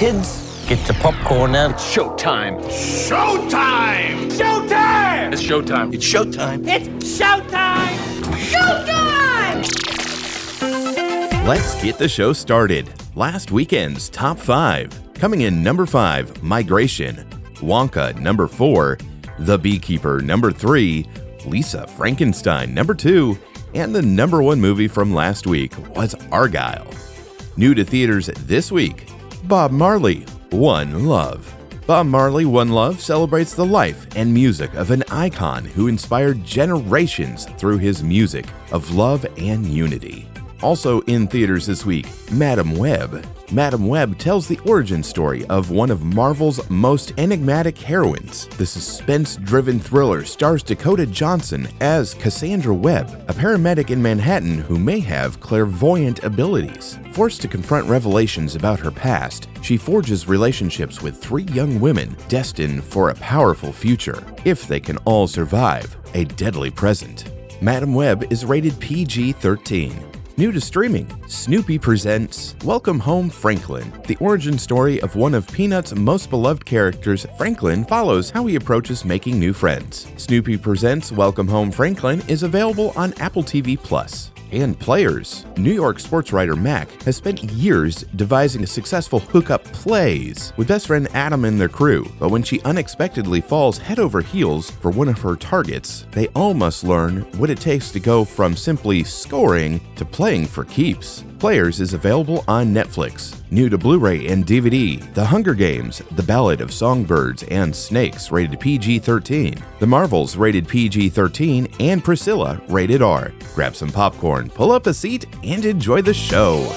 Kids, get your popcorn out. It's showtime. Showtime! Showtime! It's showtime. It's showtime. It's showtime! Showtime! Let's get the show started. Last weekend's top five. Coming in number five, Migration. Wonka, number four. The Beekeeper, number three. Lisa Frankenstein, number two. And the number one movie from last week was Argylle. New to theaters this week, Bob Marley, One Love. Bob Marley One Love celebrates the life and music of an icon who inspired generations through his music of love and unity. Also in theaters this week, Madame Web. Madame Web tells the origin story of one of Marvel's most enigmatic heroines. The suspense driven thriller stars Dakota Johnson as Cassandra Webb, a paramedic in Manhattan who may have clairvoyant abilities. Forced to confront revelations about her past, she forges relationships with three young women destined for a powerful future, if they can all survive a deadly present. Madame Web is rated PG 13. New to streaming, Snoopy presents Welcome Home Franklin. The origin story of one of Peanuts' most beloved characters, Franklin, follows how he approaches making new friends. Snoopy presents Welcome Home Franklin is available on Apple TV Plus and players. New York sports writer Mac has spent years devising successful hookup plays with best friend Adam and their crew, but when she unexpectedly falls head over heels for one of her targets, they all must learn what it takes to go from simply scoring to playing for keeps. Players is available on Netflix. New to Blu ray and DVD The Hunger Games, The Ballad of Songbirds and Snakes, rated PG 13. The Marvels, rated PG 13. And Priscilla, rated R. Grab some popcorn, pull up a seat, and enjoy the show.